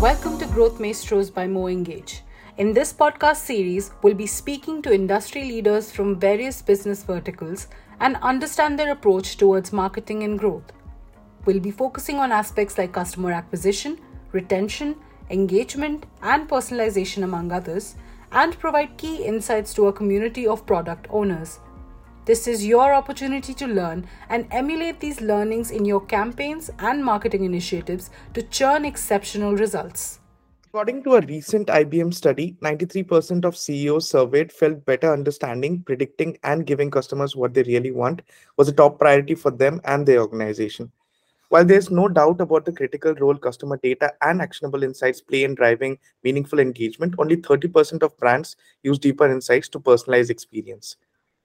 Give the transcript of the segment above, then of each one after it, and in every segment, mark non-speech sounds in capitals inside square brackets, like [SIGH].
Welcome to Growth Maestros by MoEngage. In this podcast series, we'll be speaking to industry leaders from various business verticals and understand their approach towards marketing and growth. We'll be focusing on aspects like customer acquisition, retention, engagement, and personalization, among others, and provide key insights to a community of product owners. This is your opportunity to learn and emulate these learnings in your campaigns and marketing initiatives to churn exceptional results. According to a recent IBM study, 93% of CEOs surveyed felt better understanding, predicting, and giving customers what they really want was a top priority for them and their organization. While there's no doubt about the critical role customer data and actionable insights play in driving meaningful engagement, only 30% of brands use deeper insights to personalize experience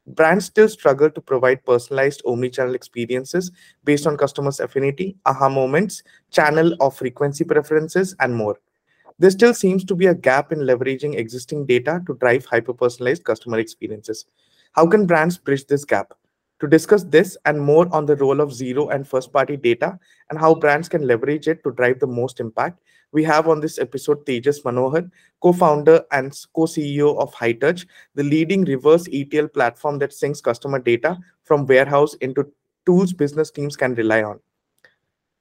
brands still struggle to provide personalized omni-channel experiences based on customers' affinity, aha moments, channel of frequency preferences, and more. There still seems to be a gap in leveraging existing data to drive hyper-personalized customer experiences. How can brands bridge this gap? To discuss this and more on the role of zero and first-party data and how brands can leverage it to drive the most impact, we have on this episode Tejas Manohar, co-founder and co-CEO of Hightouch, the leading reverse ETL platform that syncs customer data from warehouse into tools business teams can rely on.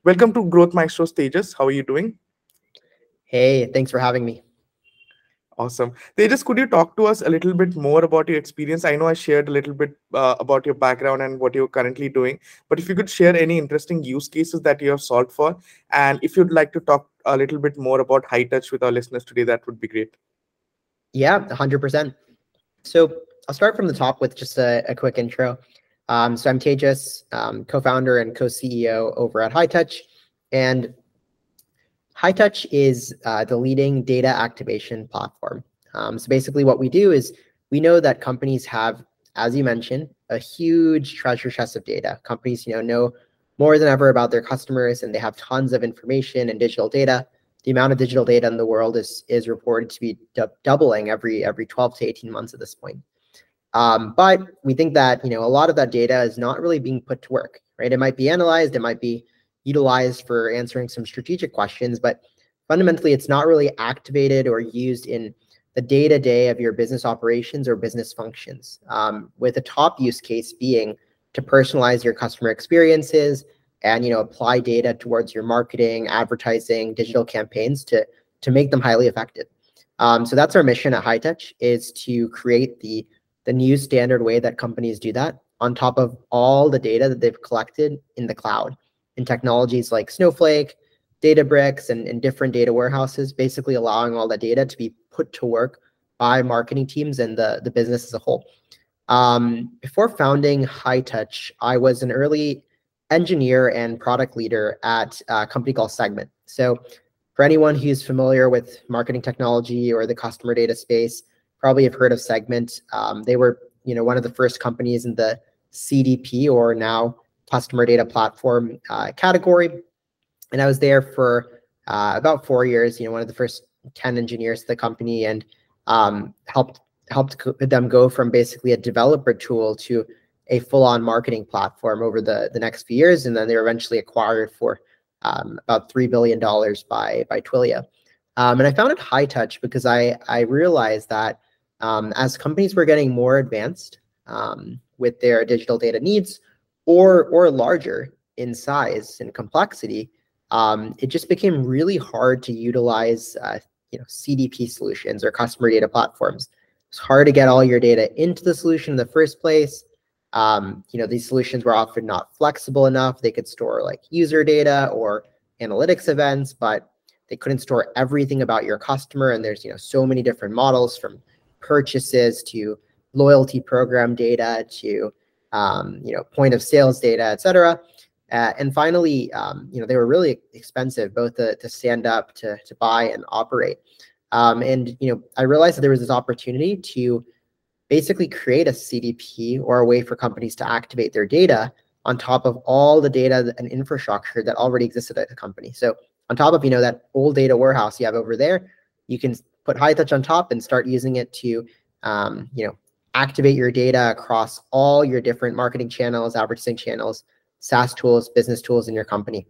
Welcome to Growth Maestros Tejas. How are you doing? Hey, thanks for having me. Awesome. Tejas, could you talk to us a little bit more about your experience? I know I shared a little bit uh, about your background and what you're currently doing, but if you could share any interesting use cases that you have solved for, and if you'd like to talk a little bit more about Hightouch with our listeners today, that would be great. Yeah, 100%. So I'll start from the top with just a, a quick intro. Um, so I'm Tejas, um, co-founder and co-CEO over at Hightouch. and Hightouch is uh, the leading data activation platform. Um, so basically, what we do is we know that companies have, as you mentioned, a huge treasure chest of data. Companies, you know, know more than ever about their customers, and they have tons of information and digital data. The amount of digital data in the world is is reported to be doubling every every 12 to 18 months at this point. Um, but we think that you know a lot of that data is not really being put to work, right? It might be analyzed, it might be utilized for answering some strategic questions, but fundamentally it's not really activated or used in the day-to-day of your business operations or business functions. Um, with the top use case being to personalize your customer experiences and you know apply data towards your marketing, advertising, digital campaigns to to make them highly effective. Um, so that's our mission at Hightouch is to create the the new standard way that companies do that on top of all the data that they've collected in the cloud in technologies like Snowflake, Databricks, and, and different data warehouses, basically allowing all that data to be put to work by marketing teams and the, the business as a whole. Um, before founding Hightouch, I was an early engineer and product leader at a company called Segment. So for anyone who's familiar with marketing technology or the customer data space, probably have heard of Segment. Um, they were, you know, one of the first companies in the CDP or now customer data platform uh, category. And I was there for uh, about four years, you know, one of the first 10 engineers at the company and um, helped helped them go from basically a developer tool to a full-on marketing platform over the, the next few years. And then they were eventually acquired for um, about $3 billion by, by Twilio. Um, and I found it Hightouch because I, I realized that um, as companies were getting more advanced um, with their digital data needs, or or larger in size and complexity, um, it just became really hard to utilize uh, you know CDP solutions or customer data platforms. It's hard to get all your data into the solution in the first place. Um, you know these solutions were often not flexible enough. They could store like user data or analytics events, but they couldn't store everything about your customer. And there's you know so many different models from purchases to loyalty program data to um, you know, point of sales data, et cetera. Uh, and finally, um, you know, they were really expensive, both to, to stand up, to, to buy and operate. Um, and, you know, I realized that there was this opportunity to basically create a CDP or a way for companies to activate their data on top of all the data and infrastructure that already existed at the company. So on top of, you know, that old data warehouse you have over there, you can put Hightouch on top and start using it to, um, you know, activate your data across all your different marketing channels, advertising channels, SaaS tools, business tools in your company.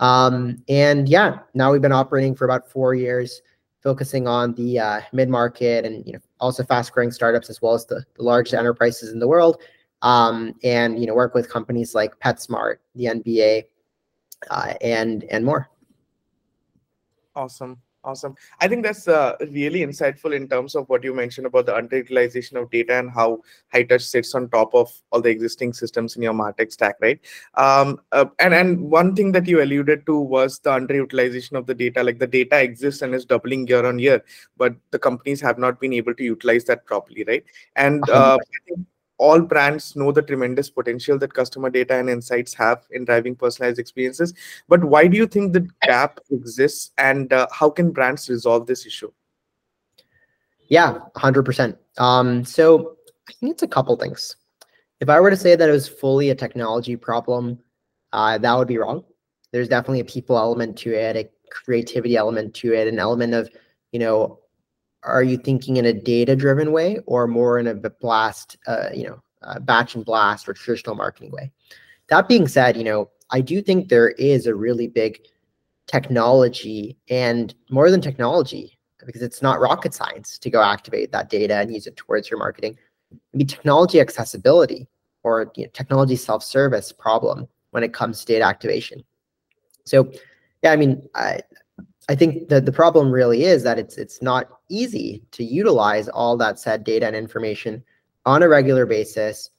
Um, and yeah, now we've been operating for about four years, focusing on the uh, mid market and you know also fast growing startups as well as the, the largest enterprises in the world. Um, and you know work with companies like PetSmart, the NBA, uh, and and more. Awesome. Awesome. I think that's uh, really insightful in terms of what you mentioned about the underutilization of data and how Hightouch sits on top of all the existing systems in your Martech stack, right? Um, uh, and and one thing that you alluded to was the underutilization of the data. Like the data exists and is doubling year on year, but the companies have not been able to utilize that properly, right? And uh, all brands know the tremendous potential that customer data and insights have in driving personalized experiences. But why do you think the gap exists and uh, how can brands resolve this issue? Yeah, 100%. Um, so I think it's a couple things. If I were to say that it was fully a technology problem, uh, that would be wrong. There's definitely a people element to it, a creativity element to it, an element of, you know, are you thinking in a data driven way or more in a blast, uh, you know, batch and blast or traditional marketing way? That being said, you know, I do think there is a really big technology and more than technology because it's not rocket science to go activate that data and use it towards your marketing. Maybe technology accessibility or you know, technology self-service problem when it comes to data activation. So, yeah, I mean, I, I think that the problem really is that it's it's not easy to utilize all that said data and information on a regular basis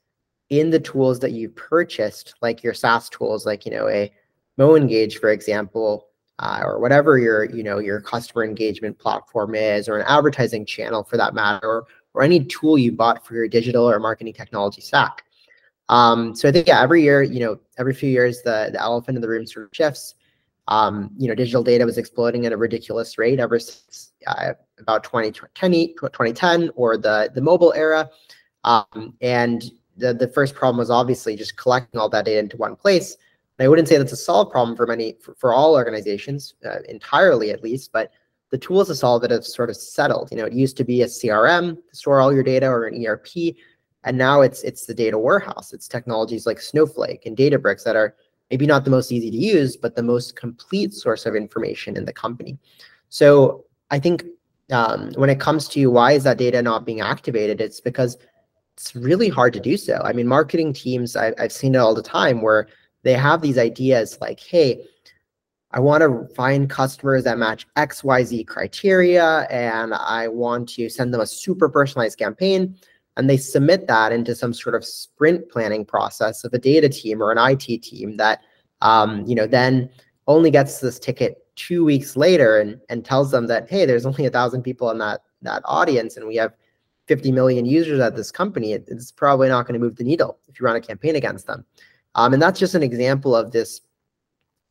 in the tools that you purchased, like your SaaS tools, like you know a MoEngage, for example, uh, or whatever your you know your customer engagement platform is, or an advertising channel for that matter, or, or any tool you bought for your digital or marketing technology stack. Um, so I think yeah, every year, you know, every few years, the the elephant in the room sort of shifts um, you know, digital data was exploding at a ridiculous rate ever since uh, about 2010, 2010 or the, the mobile era. Um, and the, the first problem was obviously just collecting all that data into one place. And I wouldn't say that's a solved problem for many, for, for all organizations, uh, entirely at least, but the tools to solve it have sort of settled. You know, it used to be a CRM to store all your data or an ERP, and now it's it's the data warehouse. It's technologies like Snowflake and Databricks that are maybe not the most easy to use, but the most complete source of information in the company. So I think um, when it comes to why is that data not being activated, it's because it's really hard to do so. I mean, marketing teams, I, I've seen it all the time where they have these ideas like, hey, I want to find customers that match XYZ criteria and I want to send them a super personalized campaign and they submit that into some sort of sprint planning process of a data team or an IT team that um, you know then only gets this ticket two weeks later and, and tells them that hey there's only a thousand people in that that audience and we have 50 million users at this company it, it's probably not going to move the needle if you run a campaign against them. Um, and that's just an example of this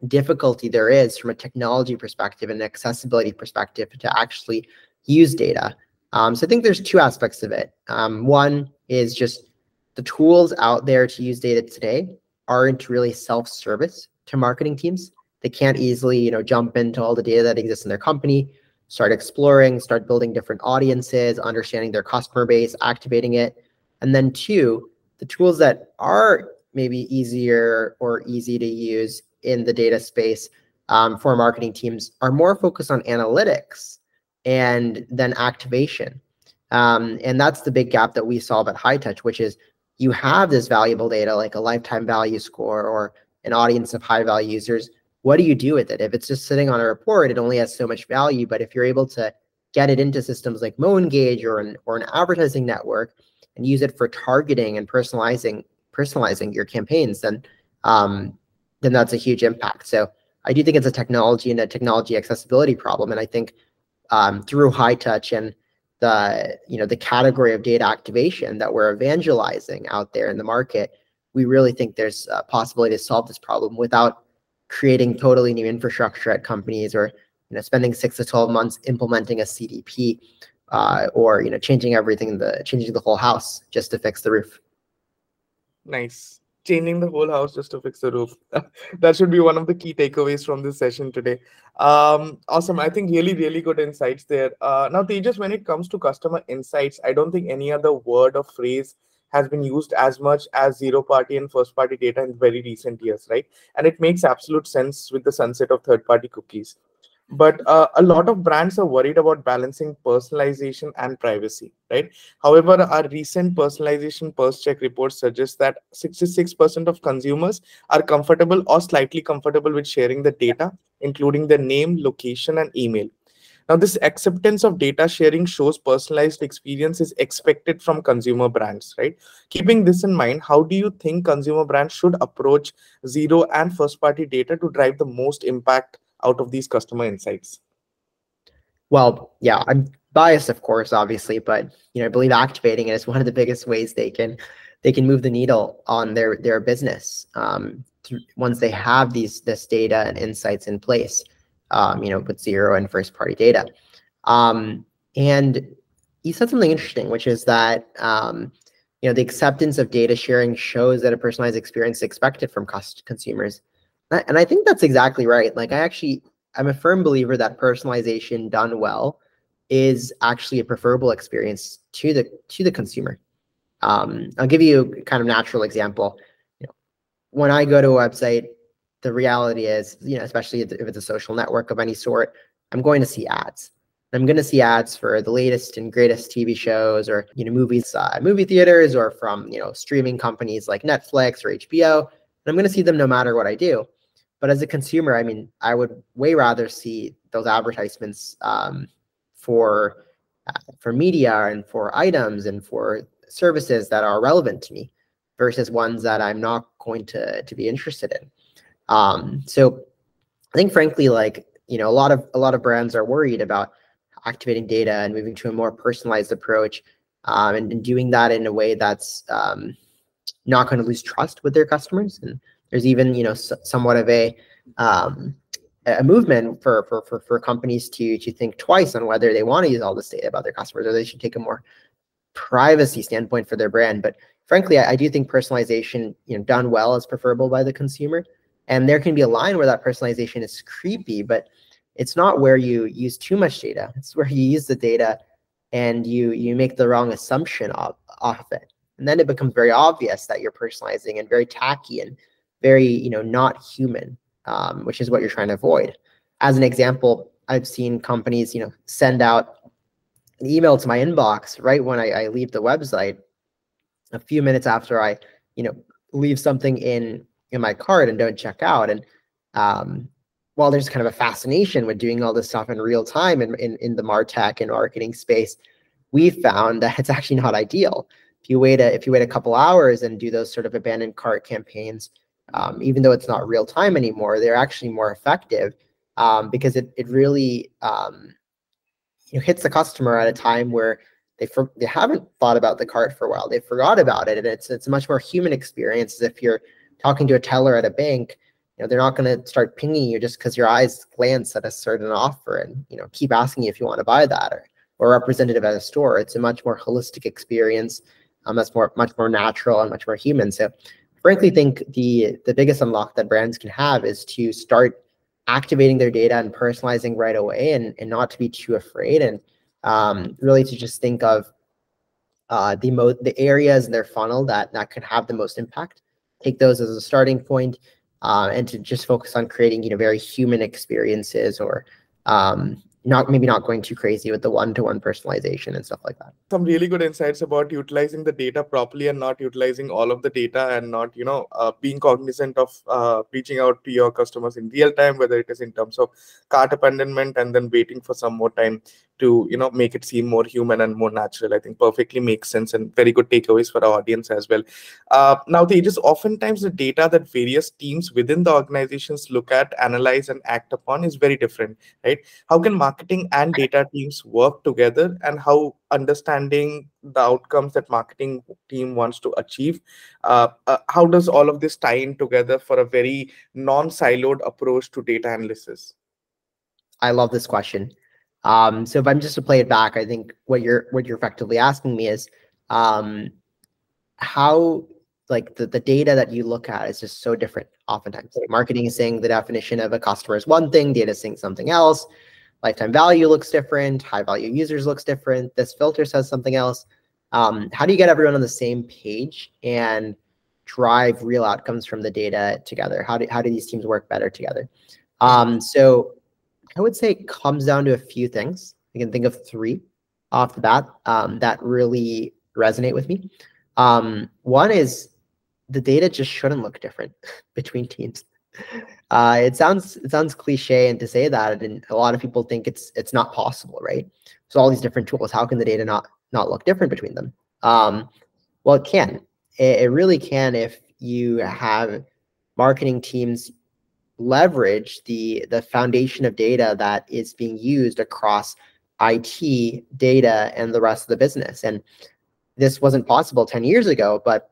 difficulty there is from a technology perspective and accessibility perspective to actually use data um, so I think there's two aspects of it. Um, one is just the tools out there to use data today aren't really self-service to marketing teams. They can't easily, you know, jump into all the data that exists in their company, start exploring, start building different audiences, understanding their customer base, activating it. And then two, the tools that are maybe easier or easy to use in the data space um, for marketing teams are more focused on analytics and then activation. Um, and that's the big gap that we solve at Hightouch, which is you have this valuable data like a lifetime value score or an audience of high value users. What do you do with it? If it's just sitting on a report, it only has so much value. But if you're able to get it into systems like MoEngage or an or an advertising network and use it for targeting and personalizing personalizing your campaigns, then um, then that's a huge impact. So I do think it's a technology and a technology accessibility problem. And I think um, through touch and the you know the category of data activation that we're evangelizing out there in the market, we really think there's a possibility to solve this problem without creating totally new infrastructure at companies or you know spending six to 12 months implementing a CDP uh, or you know changing everything the changing the whole house just to fix the roof. Nice changing the whole house just to fix the roof. [LAUGHS] that should be one of the key takeaways from this session today. Um, awesome. I think really, really good insights there. Uh, now, Tejas, when it comes to customer insights, I don't think any other word or phrase has been used as much as zero party and first party data in very recent years, right? And it makes absolute sense with the sunset of third party cookies. But uh, a lot of brands are worried about balancing personalization and privacy, right? However, our recent personalization pulse check report suggests that 66% of consumers are comfortable or slightly comfortable with sharing the data, including the name, location, and email now, this acceptance of data sharing shows personalized experience is expected from consumer brands, right? Keeping this in mind, how do you think consumer brands should approach zero and first party data to drive the most impact out of these customer insights? Well, yeah, I'm biased, of course, obviously, but you know, I believe activating it is one of the biggest ways they can they can move the needle on their their business um, once they have these this data and insights in place um, you know, with zero and first party data. Um, and you said something interesting, which is that, um, you know, the acceptance of data sharing shows that a personalized experience is expected from cost consumers. And I think that's exactly right. Like I actually, I'm a firm believer that personalization done well is actually a preferable experience to the to the consumer. Um, I'll give you a kind of natural example. You know, when I go to a website, the reality is, you know, especially if it's a social network of any sort, I'm going to see ads. I'm going to see ads for the latest and greatest TV shows or you know movies, uh, movie theaters, or from you know streaming companies like Netflix or HBO. And I'm going to see them no matter what I do. But as a consumer, I mean, I would way rather see those advertisements um, for uh, for media and for items and for services that are relevant to me versus ones that I'm not going to to be interested in. Um, so I think frankly, like, you know, a lot of a lot of brands are worried about activating data and moving to a more personalized approach um, and, and, doing that in a way that's um, not going to lose trust with their customers. And there's even, you know, somewhat of a um, a movement for, for for for companies to to think twice on whether they want to use all this data about their customers or they should take a more privacy standpoint for their brand. But frankly, I, I do think personalization, you know, done well is preferable by the consumer. And there can be a line where that personalization is creepy, but it's not where you use too much data. It's where you use the data and you you make the wrong assumption off, off it. And then it becomes very obvious that you're personalizing and very tacky and very, you know, not human, um, which is what you're trying to avoid. As an example, I've seen companies, you know, send out an email to my inbox right when I, I leave the website, a few minutes after I, you know, leave something in in my cart and don't check out. And um, while there's kind of a fascination with doing all this stuff in real time in, in, in the Martech and marketing space, we found that it's actually not ideal. If you wait a if you wait a couple hours and do those sort of abandoned cart campaigns, um, even though it's not real time anymore, they're actually more effective um, because it it really um, you know hits the customer at a time where they for, they haven't thought about the cart for a while. They forgot about it, and it's it's a much more human experience as if you're talking to a teller at a bank, you know, they're not going to start pinging you just because your eyes glance at a certain offer and, you know, keep asking you if you want to buy that or, or representative at a store. It's a much more holistic experience. Um, that's more, much more natural and much more human. So frankly, think the, the biggest unlock that brands can have is to start activating their data and personalizing right away and, and not to be too afraid and um, really to just think of uh, the mo- the areas in their funnel that that could have the most impact. Take those as a starting point, uh, and to just focus on creating you know very human experiences or um, not maybe not going too crazy with the one-to-one personalization and stuff like that. Some really good insights about utilizing the data properly and not utilizing all of the data and not you know uh, being cognizant of uh, reaching out to your customers in real time whether it is in terms of cart abandonment and then waiting for some more time to you know make it seem more human and more natural i think perfectly makes sense and very good takeaways for our audience as well. Uh, now the is oftentimes the data that various teams within the organizations look at analyze and act upon is very different right? How can marketing and data teams work together and how understanding the outcomes that marketing team wants to achieve? Uh, uh, how does all of this tie in together for a very non-siloed approach to data analysis? I love this question um, so if I'm just to play it back, I think what you're what you're effectively asking me is um, how like the, the data that you look at is just so different oftentimes. Like marketing is saying the definition of a customer is one thing, data is saying something else. Lifetime value looks different, high value users looks different. This filter says something else. um, how do you get everyone on the same page and drive real outcomes from the data together? How do, how do these teams work better together? Um, so I would say it comes down to a few things. I can think of three off the bat um, that really resonate with me. Um, one is the data just shouldn't look different [LAUGHS] between teams. Uh, it sounds it sounds cliche and to say that, and a lot of people think it's it's not possible, right? So all these different tools, how can the data not not look different between them? Um, well, it can. It, it really can if you have marketing teams leverage the the foundation of data that is being used across IT, data, and the rest of the business. And this wasn't possible 10 years ago, but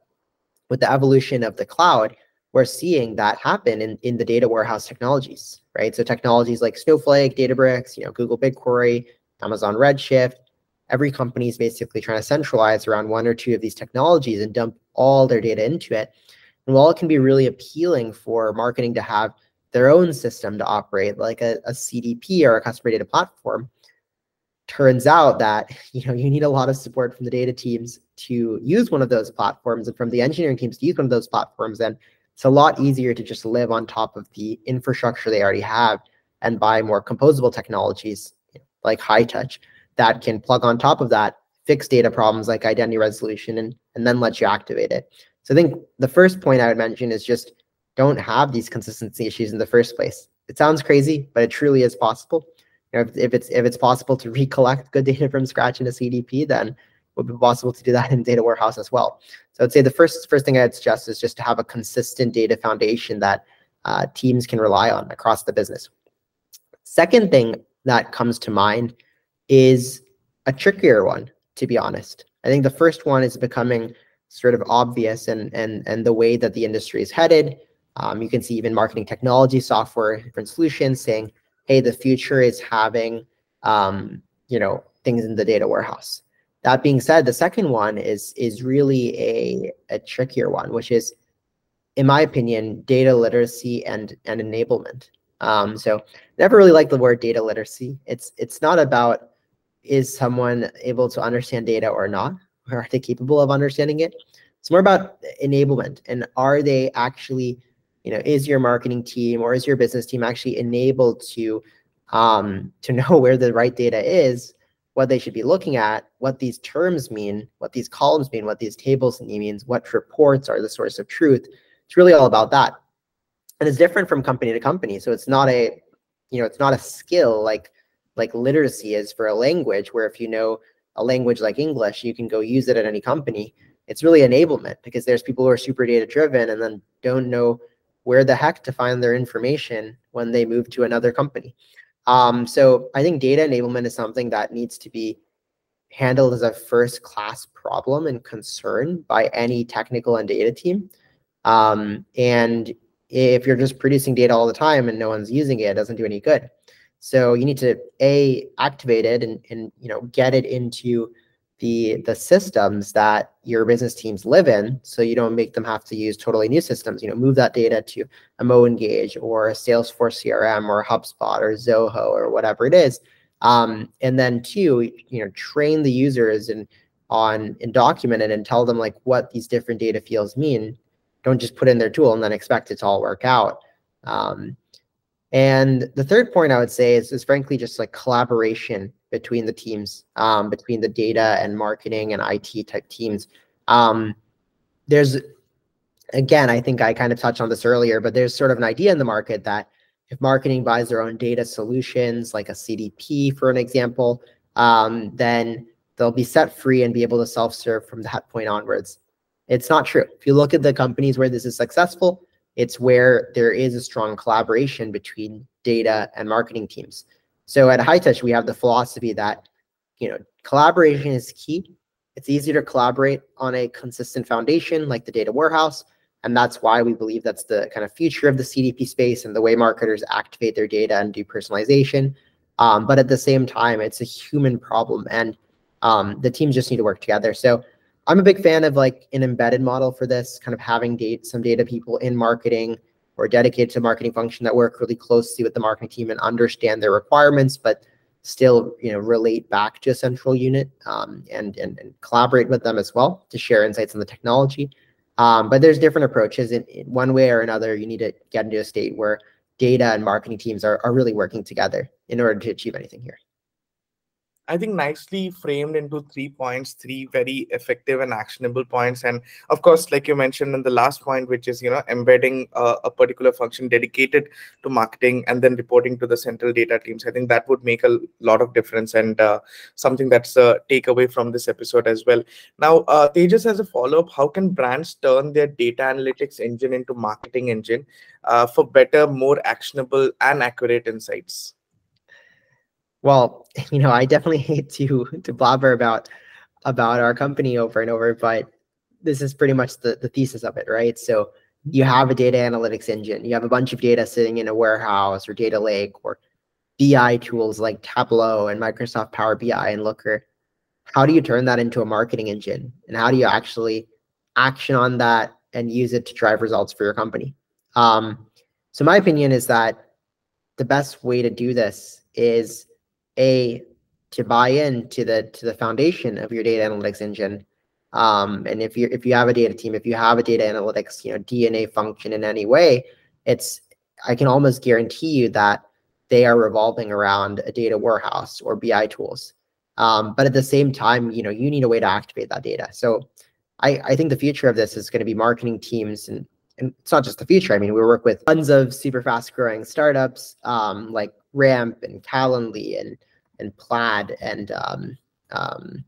with the evolution of the cloud, we're seeing that happen in, in the data warehouse technologies, right? So technologies like Snowflake, Databricks, you know, Google BigQuery, Amazon Redshift, every company is basically trying to centralize around one or two of these technologies and dump all their data into it. And while it can be really appealing for marketing to have their own system to operate, like a, a CDP or a customer data platform, turns out that [LAUGHS] you know you need a lot of support from the data teams to use one of those platforms and from the engineering teams to use one of those platforms. And it's a lot easier to just live on top of the infrastructure they already have and buy more composable technologies like Hightouch that can plug on top of that fix data problems like identity resolution and, and then let you activate it. So i think the first point i would mention is just don't have these consistency issues in the first place it sounds crazy but it truly is possible you know, if, if it's if it's possible to [LAUGHS] recollect good data from scratch in a CDP, then it would be possible to do that in data warehouse as well. So I'd say the first first thing I'd suggest is just to have a consistent data foundation that uh, teams can rely on across the business. Second thing that comes to mind is a trickier one, to be honest. I think the first one is becoming sort of obvious and and and the way that the industry is headed. Um, you can see even marketing technology software, different solutions saying, hey, the future is having, um, you know, things in the data warehouse. That being said, the second one is is really a, a trickier one, which is, in my opinion, data literacy and and enablement. Um, so never really like the word data literacy. It's it's not about is someone able to understand data or not, or are they capable of understanding it? It's more about enablement and are they actually you know is your marketing team or is your business team actually enabled to um, to [LAUGHS] know where the right data is what they should be looking at what these terms mean what these columns mean what these tables means what reports are the source of truth. It's really all about that. And it's different from company to company. So it's not a you know it's not a skill like like literacy is for a language where if you know a language like english you can go use it at any company. It's really enablement because there's people who are super data driven and then don't know where the heck to find their information when they move to another company. Um, so I think data enablement is something that needs to be handled as a first class problem and concern by any technical and data team. Um, and if you're just producing data all the time and no one's using it, it doesn't do any good. So you need to a activate it and, and you know get it into the the systems that your business teams live in so you don't make them have to use totally new systems you know move that data to a moengage or a salesforce crm or hubspot or zoho or whatever it is. Um, and then two you know train the users and on and document it and tell them like what these different data fields mean. Don't just put in their tool and then expect it to all work out. Um, and the third point i would say is, is frankly just like collaboration between the teams, um, between the data and marketing and IT type teams. Um, there's, again, I think I kind of touched on this earlier, but there's sort of an idea in the market that if marketing buys their own data solutions, like a CDP, for an example, um, then they'll be set free and be able to self-serve from that point onwards. It's not true. If you look at the companies where this is successful, it's where there is a strong collaboration between data and marketing teams. So at Hightouch, we have the philosophy that, you know, collaboration is key. It's easier to collaborate on a consistent foundation like the data warehouse. And that's why we believe that's the kind of future of the CDP space and the way marketers activate their data and do personalization. Um, but at the same time, it's a human problem and um, the teams just need to work together. So I'm a big fan of like an embedded model for this, kind of having date, some data people in marketing, or dedicated to marketing function that work really closely with the marketing team and understand their requirements, but still you know relate back to a central unit um, and, and, and collaborate with them as well to share insights on the technology. Um, but there's different approaches. In, in, one way or another, you need to get into a state where data and marketing teams are, are really working together in order to achieve anything here. I think nicely framed into three points, three very effective and actionable points. And of course, like you mentioned in the last point, which is, you know, embedding a particular function dedicated to marketing and then reporting to the central data teams. I think that would make a lot of difference and uh, something that's a takeaway from this episode as well. Now, uh, Tejas, as a follow-up, how can brands turn their data analytics engine into marketing engine uh, for better, more actionable and accurate insights? Well, [LAUGHS] you know, I definitely hate to to blabber about about our company over and over, but this is pretty much the, the thesis of it, right? So you have a data analytics engine, you have a bunch of data sitting in a warehouse or data lake or BI tools like Tableau and Microsoft Power BI and Looker. How do you turn that into a marketing engine? And how do you actually action on that and use it to drive results for your company? Um, so my opinion is that the best way to do this is a to buy into the to the foundation of your data analytics engine. Um, and if you if you have a data team, if you have a data analytics, you know, DNA function in any way, it's I can almost guarantee you that they are revolving around a data warehouse or BI tools. Um, but at the same time, you know, you need a way to activate that data. So I, I think the future of this is going to be marketing teams and and it's not just the future. I mean, we work with tons of super fast growing startups um, like Ramp and Calendly and and Plaid and um, um,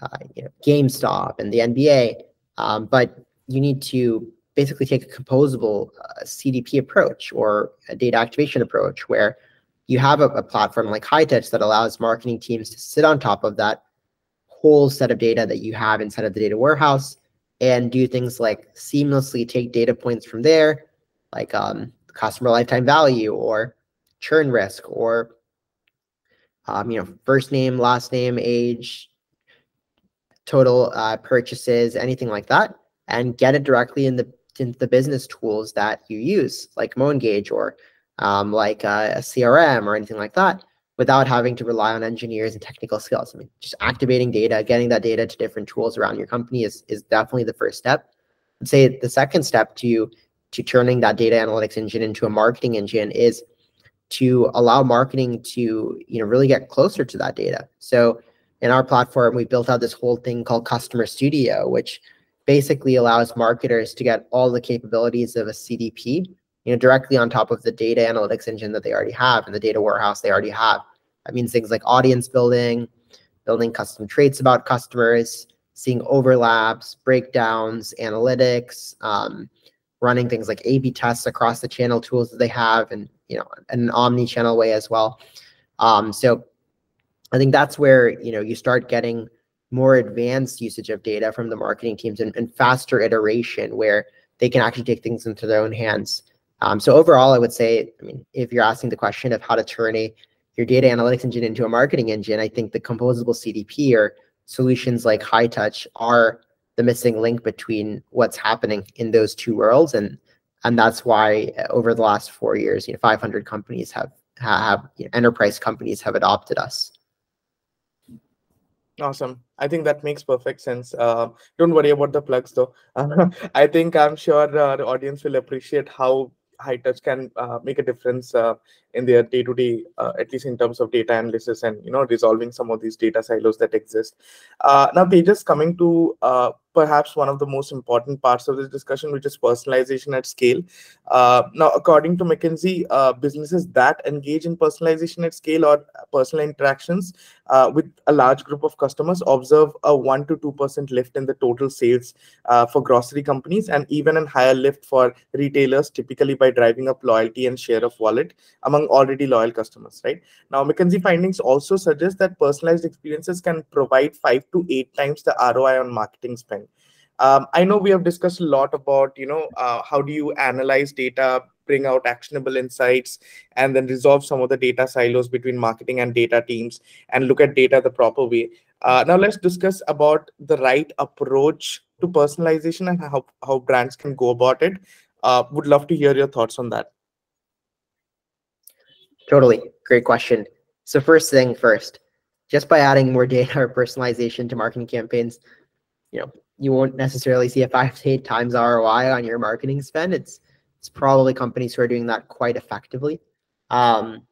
uh, you know, GameStop and the NBA. Um, but you need to basically take a composable uh, CDP approach or a data activation approach where you have a, a platform like Hightouch that allows marketing teams to sit on top of that whole set of data that you have inside of the data warehouse and do things like seamlessly take data points from there, like um, customer lifetime value or churn risk or um, you know first name, last name, age, total uh, purchases, anything like that, and get it directly in the in the business tools that you use, like MoEngage or um, like uh, a CRM or anything like that, without having to rely on engineers and technical skills. I mean, just activating data, getting that data to different tools around your company is is definitely the first step. I'd say the second step to to turning that data analytics engine into a marketing engine is to allow marketing to you know really get closer to that data. So in our platform, we built out this whole thing called Customer Studio, which basically allows marketers to get all the capabilities of a CDP, you know, directly on top of the data analytics engine that they already have and the data warehouse they already have. That means things like audience building, building custom traits about customers, seeing overlaps, breakdowns, analytics, um, running things like A/B tests across the channel tools that they have, and you know, an omni-channel way as well. Um, so I think that's where you know you start getting more advanced usage of data from the marketing teams and, and faster iteration where they can actually take things into their own hands. Um, so overall, I would say, I mean, if you're asking the question of how to turn a your data analytics engine into a marketing engine, I think the composable CDP or solutions like Hightouch are the missing link between what's happening in those two worlds and and that's why uh, over the last four years, you know, 500 companies have have you know, enterprise companies have adopted us. Awesome. I think that makes perfect sense. Uh, don't worry about the plugs, though. [LAUGHS] I think I'm sure uh, the audience will appreciate how Hightouch can uh, make a difference uh, in their day-to-day uh, at least in terms of data analysis and you know resolving some of these data silos that exist. Uh, now Tejas coming to uh, perhaps one of the most important parts of this discussion which is personalization at scale. Uh, now according to mckinsey businesses that engage in personalization at scale or personal interactions with a large group of customers observe a 1 to 2% lift in the total sales for grocery companies and even a higher lift for retailers typically by driving up loyalty and share of wallet. Among among already loyal customers, right? Now, McKinsey findings also suggest that personalized experiences can provide five to eight times the ROI on marketing spend. Um, I know we have discussed a lot about, you know, uh, how do you analyze data, bring out actionable insights, and then resolve some of the data silos between marketing and data teams and look at data the proper way. Uh, now, let's discuss about the right approach to personalization and how, how brands can go about it. Uh, would love to hear your thoughts on that. Totally. Great question. So first thing first, just by adding more data or personalization to marketing campaigns, you know, you won't necessarily see a five to eight times ROI on your marketing spend. It's it's probably companies who are doing that quite effectively. Um,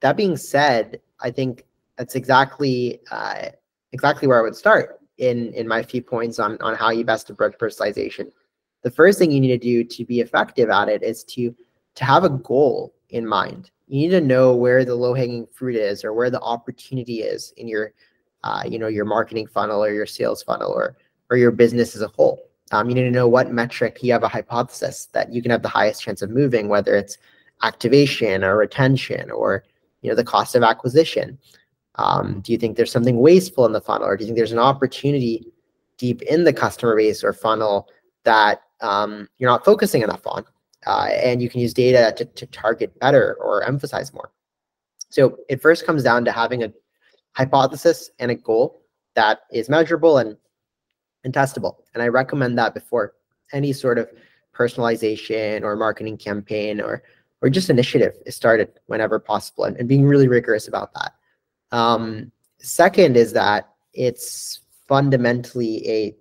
that being said, I think that's exactly uh, exactly where I would start in in my few points on on how you best approach personalization. The first thing you need to do to be effective at it is to to have a goal in mind. You need to know where the low hanging fruit is or where the opportunity is in your uh, you know your marketing funnel or your sales funnel or or your business as a whole. Um, you need to know what metric you have a hypothesis that you can have the highest chance of moving, whether it's activation or retention or you know the cost of acquisition. Um, do you think there's something wasteful in the funnel, or do you think there's an opportunity deep in the customer base or funnel that um, you're not focusing enough on, uh, and you can use data to, to target better or emphasize more? So it first comes down to having a hypothesis and a goal that is measurable and and testable. And I recommend that before any sort of personalization or marketing campaign or or just initiative is started whenever possible and, and being really rigorous about that. Um, second is that it's fundamentally a,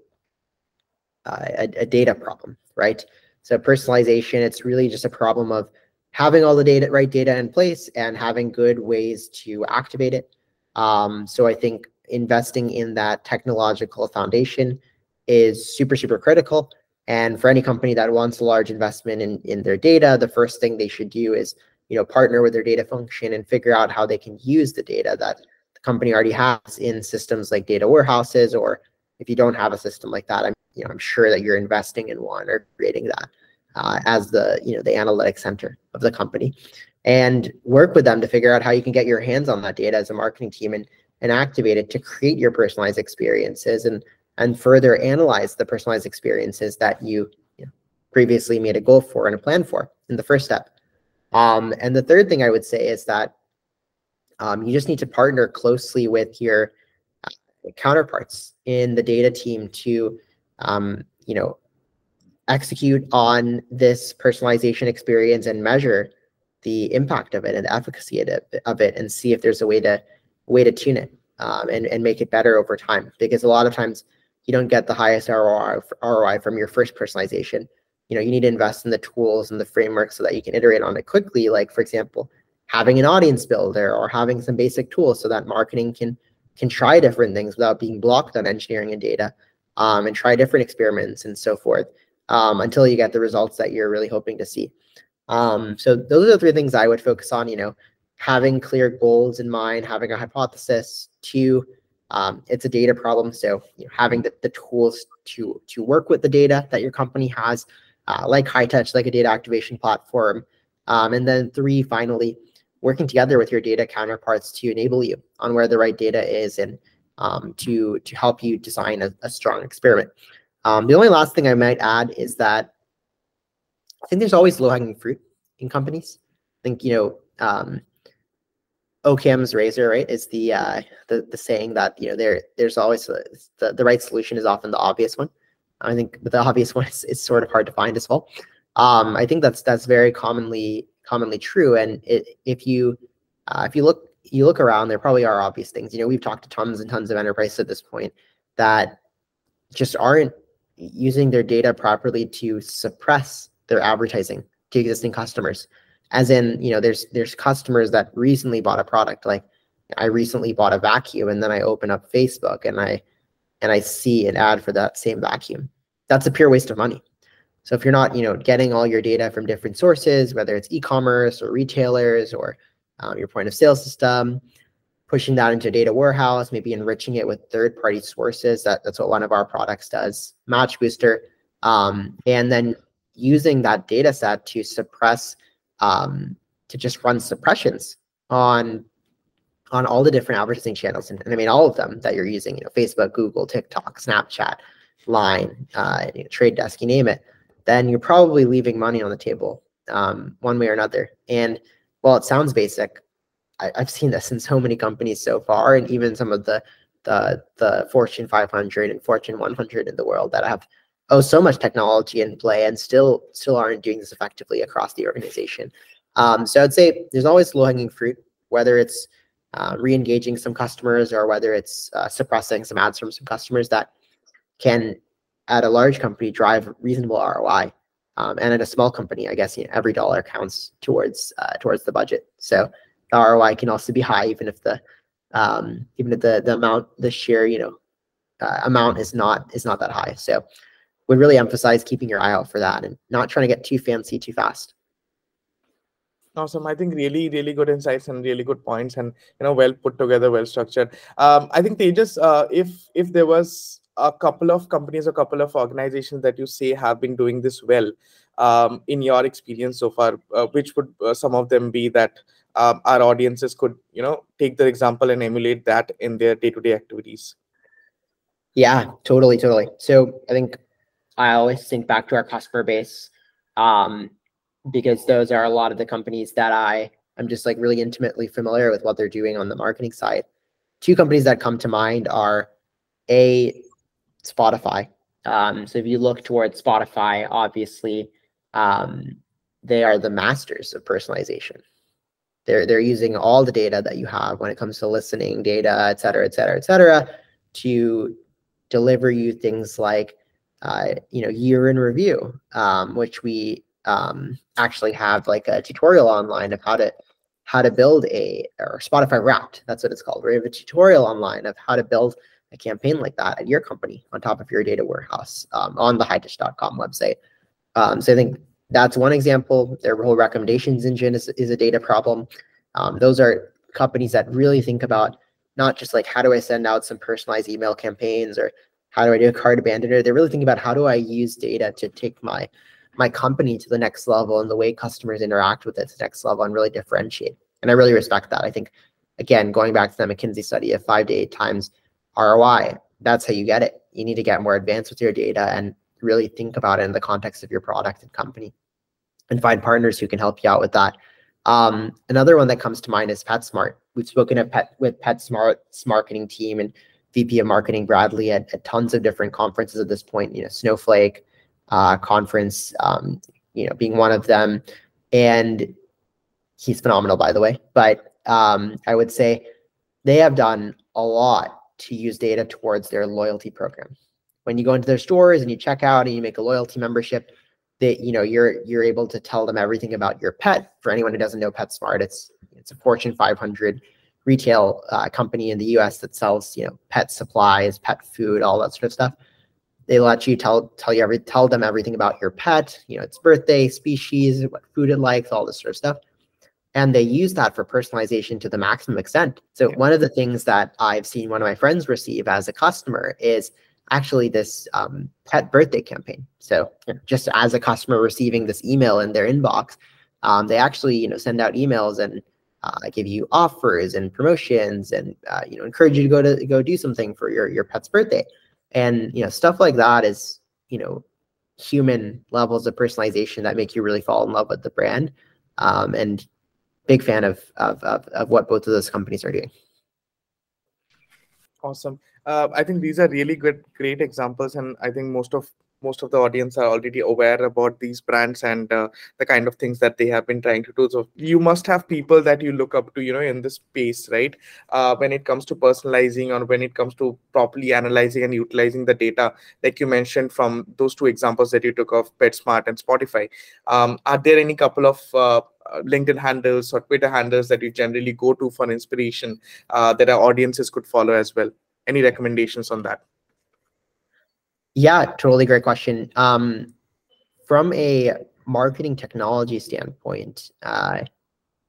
uh, a, a data problem, right? So personalization, it's really just a problem of having all the data, right data in place and having good ways to activate it. Um, so I think investing in that technological foundation is super, super critical. And for any company that wants a large investment in, in their data, the first thing they should do is you know, partner with their data function and figure out how they can use the data that the company already has in systems like data warehouses, or if you don't have a system like that, I'm, you know, I'm sure that you're investing in one or creating that uh, as the, you know, the analytic center of the company and work with them to figure out how you can get your hands on that data as a marketing team and, and activate it to create your personalized experiences and, and further analyze the personalized experiences that you, you know, previously made a goal for and a plan for in the first step. Um, and the third thing I would say is that um, you just need to partner closely with your uh, counterparts in the data team to, um, you know, execute on this personalization experience and measure the impact of it and the efficacy of it, and see if there's a way to way to tune it um, and, and make it better over time. Because a lot of times you don't get the highest ROI, ROI from your first personalization you know you need to invest in the tools and the framework so that you can iterate on it quickly like for example having an audience builder or having some basic tools so that marketing can can try different things without being blocked on engineering and data um, and try different experiments and so forth um, until you get the results that you're really hoping to see um, so those are the three things i would focus on you know having clear goals in mind having a hypothesis two um, it's a data problem so you know, having the, the tools to to work with the data that your company has uh, like Hightouch, like a data activation platform. Um, and then three, finally, working together with your data counterparts to enable you on where the right data is and um, to, to help you design a, a strong experiment. Um, the only last thing I might add is that I think there's always low-hanging fruit in companies. I think, you know, um, Occam's razor, right, is the, uh, the the saying that, you know, there there's always a, the, the right solution is often the obvious one. I think the obvious [LAUGHS] one is, is sort of hard to find as well. Um, I think that's that's very commonly commonly true. And it, if you uh, if you look you look around, there probably are obvious things. You know, we've talked to tons and tons of enterprises at this point that just aren't using their data properly to suppress their advertising to existing customers. As in, you know, there's there's customers that recently bought a product. Like I recently bought a vacuum, and then I open up Facebook and I and I see an ad for that same vacuum. That's a pure waste of money. So if you're not, you know, getting all your data from different sources, whether it's e-commerce or retailers or um, your point of sale system, pushing that into a data warehouse, maybe enriching it with third-party sources. That, that's what one of our products does, Match Booster, um, and then using that data set to suppress, um, to just run suppressions on on all the different advertising channels, and, and I mean all of them that you're using, you know, Facebook, Google, TikTok, Snapchat, Line, uh, you know, Trade Desk, you name it, then you're probably leaving money on the table um, one way or another. And while it sounds basic, I, have seen this in so many companies so far, and even some of the the the Fortune 500 and Fortune 100 in the world that have oh so much technology in play and still still aren't doing this effectively across the organization. Um, so I'd say there's always low hanging fruit, whether it's uh, re-engaging some customers or whether it's uh, suppressing some ads from some customers that can at a large company drive reasonable ROI. Um, and at a small company, I guess you know, every dollar counts towards uh, towards the budget. So the ROI can also be high, even if the um, even if the the amount the share you know uh, amount is not is not that high. So would really emphasize keeping your eye out for that and not trying to get too fancy too fast. Awesome. I think really, really good insights and really good points, and you know, well put together, well structured. Um, I think Tejas, uh, if if there was a couple of companies, a couple of organizations that you say have been doing this well, um, in your experience so far, uh, which would uh, some of them be that um, our audiences could, you know, take their example and emulate that in their day-to-day activities? Yeah, totally, totally. So I think I always think back to our customer base. Um, because those are a lot of the companies that I am just like really intimately familiar with what they're doing on the marketing side. Two companies that come to mind are a Spotify. Um, so if you look towards Spotify, obviously um, they are the masters of personalization. They're they're using all the data that you have when it comes to listening data, et cetera, et cetera, et cetera, to deliver you things like uh, you know year in review, um, which we um, actually have like a tutorial online of how to how to build a or Spotify Wrapped. That's what it's called. We have a tutorial online of how to build a campaign like that at your company on top of your data warehouse um, on the hightouch.com website. Um, so I think that's one example. Their whole recommendations engine is, is a data problem. Um, those are companies that really think about not just like how do I send out some personalized email campaigns or how do I do a cart abandoner. They're really thinking about how do I use data to take my my company to the next level and the way customers interact with it to the next level and really differentiate. And I really respect that. I think, again, going back to the McKinsey study of five to eight times ROI, that's how you get it. You need to get more advanced with your data and really think about it in the context of your product and company and find partners who can help you out with that. Um, another one that comes to mind is PetSmart. We've spoken at Pet, with PetSmart's marketing team and VP of marketing Bradley at, at tons of different conferences at this point, you know, Snowflake, uh, conference, um, you know, being one of them. And he's phenomenal, by the way. But um, I would say they have done a lot to use data towards their loyalty program. When you go into their stores and you check out and you make a loyalty membership, that you know you're you're able to tell them everything about your pet. For anyone who doesn't know PetSmart, it's it's a Fortune 500 retail uh, company in the U.S. that sells you know pet supplies, pet food, all that sort of stuff. They let you tell tell you every tell them everything about your pet, you know, its birthday, species, what food it likes, all this sort of stuff. And they use that for personalization to the maximum extent. So yeah. one of the things that I've seen one of my friends receive as a customer is actually this um, pet birthday campaign. So just as a customer receiving this email in their inbox, um, they actually you know send out emails and uh, give you offers and promotions and uh, you know encourage you to go to go do something for your your pet's birthday and you know stuff like that is you know human levels of personalization that make you really fall in love with the brand um, and big fan of, of, of of what both of those companies are doing. Awesome. Uh, i think these are really good great examples and i think most of most of the audience are already aware about these brands and uh, the kind of things that they have been trying to do. So you must have people that you look up to you know in this space right? Uh, when it comes to personalizing or when it comes to properly analyzing and utilizing the data like you mentioned from those two examples that you took of petsmart and spotify. Um, are there any couple of uh, LinkedIn handles or Twitter handles that you generally go to for inspiration uh, that our audiences could follow as well? Any recommendations on that? Yeah, totally great question. Um, from a marketing technology standpoint, uh,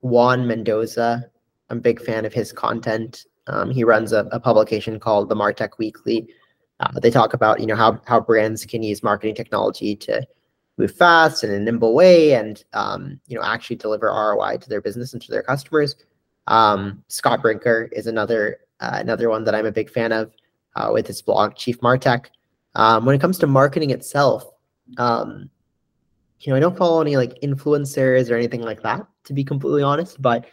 Juan Mendoza, I'm a big fan of his content. Um, he runs a, a, publication called the Martech Weekly. Uh, they talk about you know how how brands can use marketing technology to move fast in a nimble way, and um, you know actually deliver ROI to their business and to their customers. Um, Scott Brinker is another uh, another one that I'm a big fan of uh, with his blog Chief Martech. Um, when it comes to marketing itself, um, you know, I don't follow any like influencers or anything like that, to be completely honest. But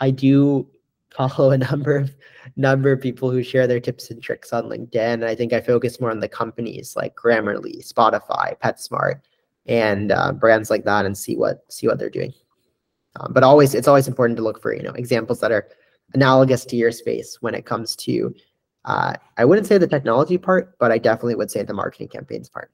I do [LAUGHS] follow a number of number of people who share their tips and tricks on LinkedIn. And I think I focus more on the companies like Grammarly, Spotify, PetSmart, and uh, brands like that, and see what see what they're doing. Um, but always, it's always important to look for you know examples that are analogous to your space when it comes to uh, I wouldn't say the technology part, but I definitely would say the marketing campaigns part.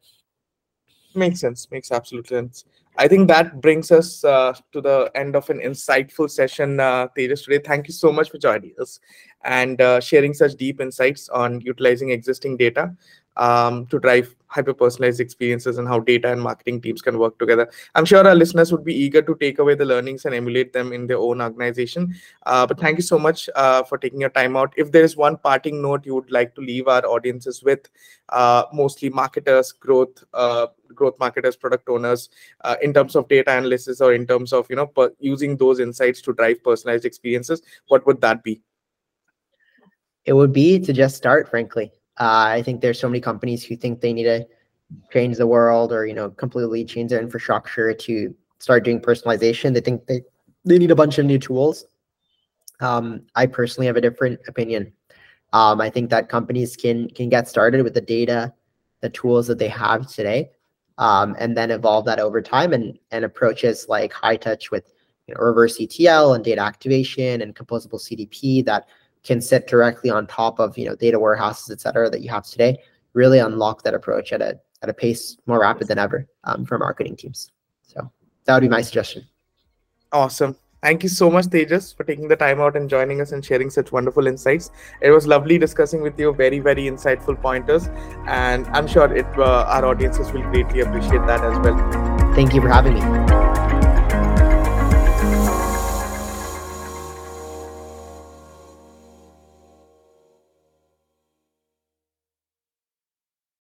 Makes sense. Makes absolute sense. I think that brings us uh, to the end of an insightful session, uh, Tejas, today. Thank you so much for joining us and uh, sharing such deep insights on utilizing existing data um, to drive hyper personalized experiences and how data and marketing teams can work together. I'm sure our listeners would be eager to take away the learnings and emulate them in their own organization. Uh, but thank you so much uh, for taking your time out. If there is one parting note you would like to leave our audiences with, uh, mostly marketers, growth, uh, growth marketers, product owners, uh, in terms of data analysis or in terms of you know per- using those insights to drive personalized experiences, what would that be? It would be to just start, frankly. Uh, I think there's so many companies who think they need to change the world or you know completely change their infrastructure to start doing personalization. They think they they need a bunch of new tools. Um, I personally have a different opinion. Um, I think that companies can can get started with the data, the tools that they have today, um, and then evolve that over time and and approaches like Hightouch with you know, reverse ETL and data activation and composable CDP that can sit directly on top of you know data warehouses, et cetera, that you have today, really unlock that approach at a at a pace more rapid than ever um, for marketing teams. So that would be my suggestion. Awesome. Thank you so much, Tejas, for taking the time out and joining us and sharing such wonderful insights. It was lovely discussing with you very, very insightful pointers, and I'm sure it uh, our audiences will greatly appreciate that as well. Thank you for having me.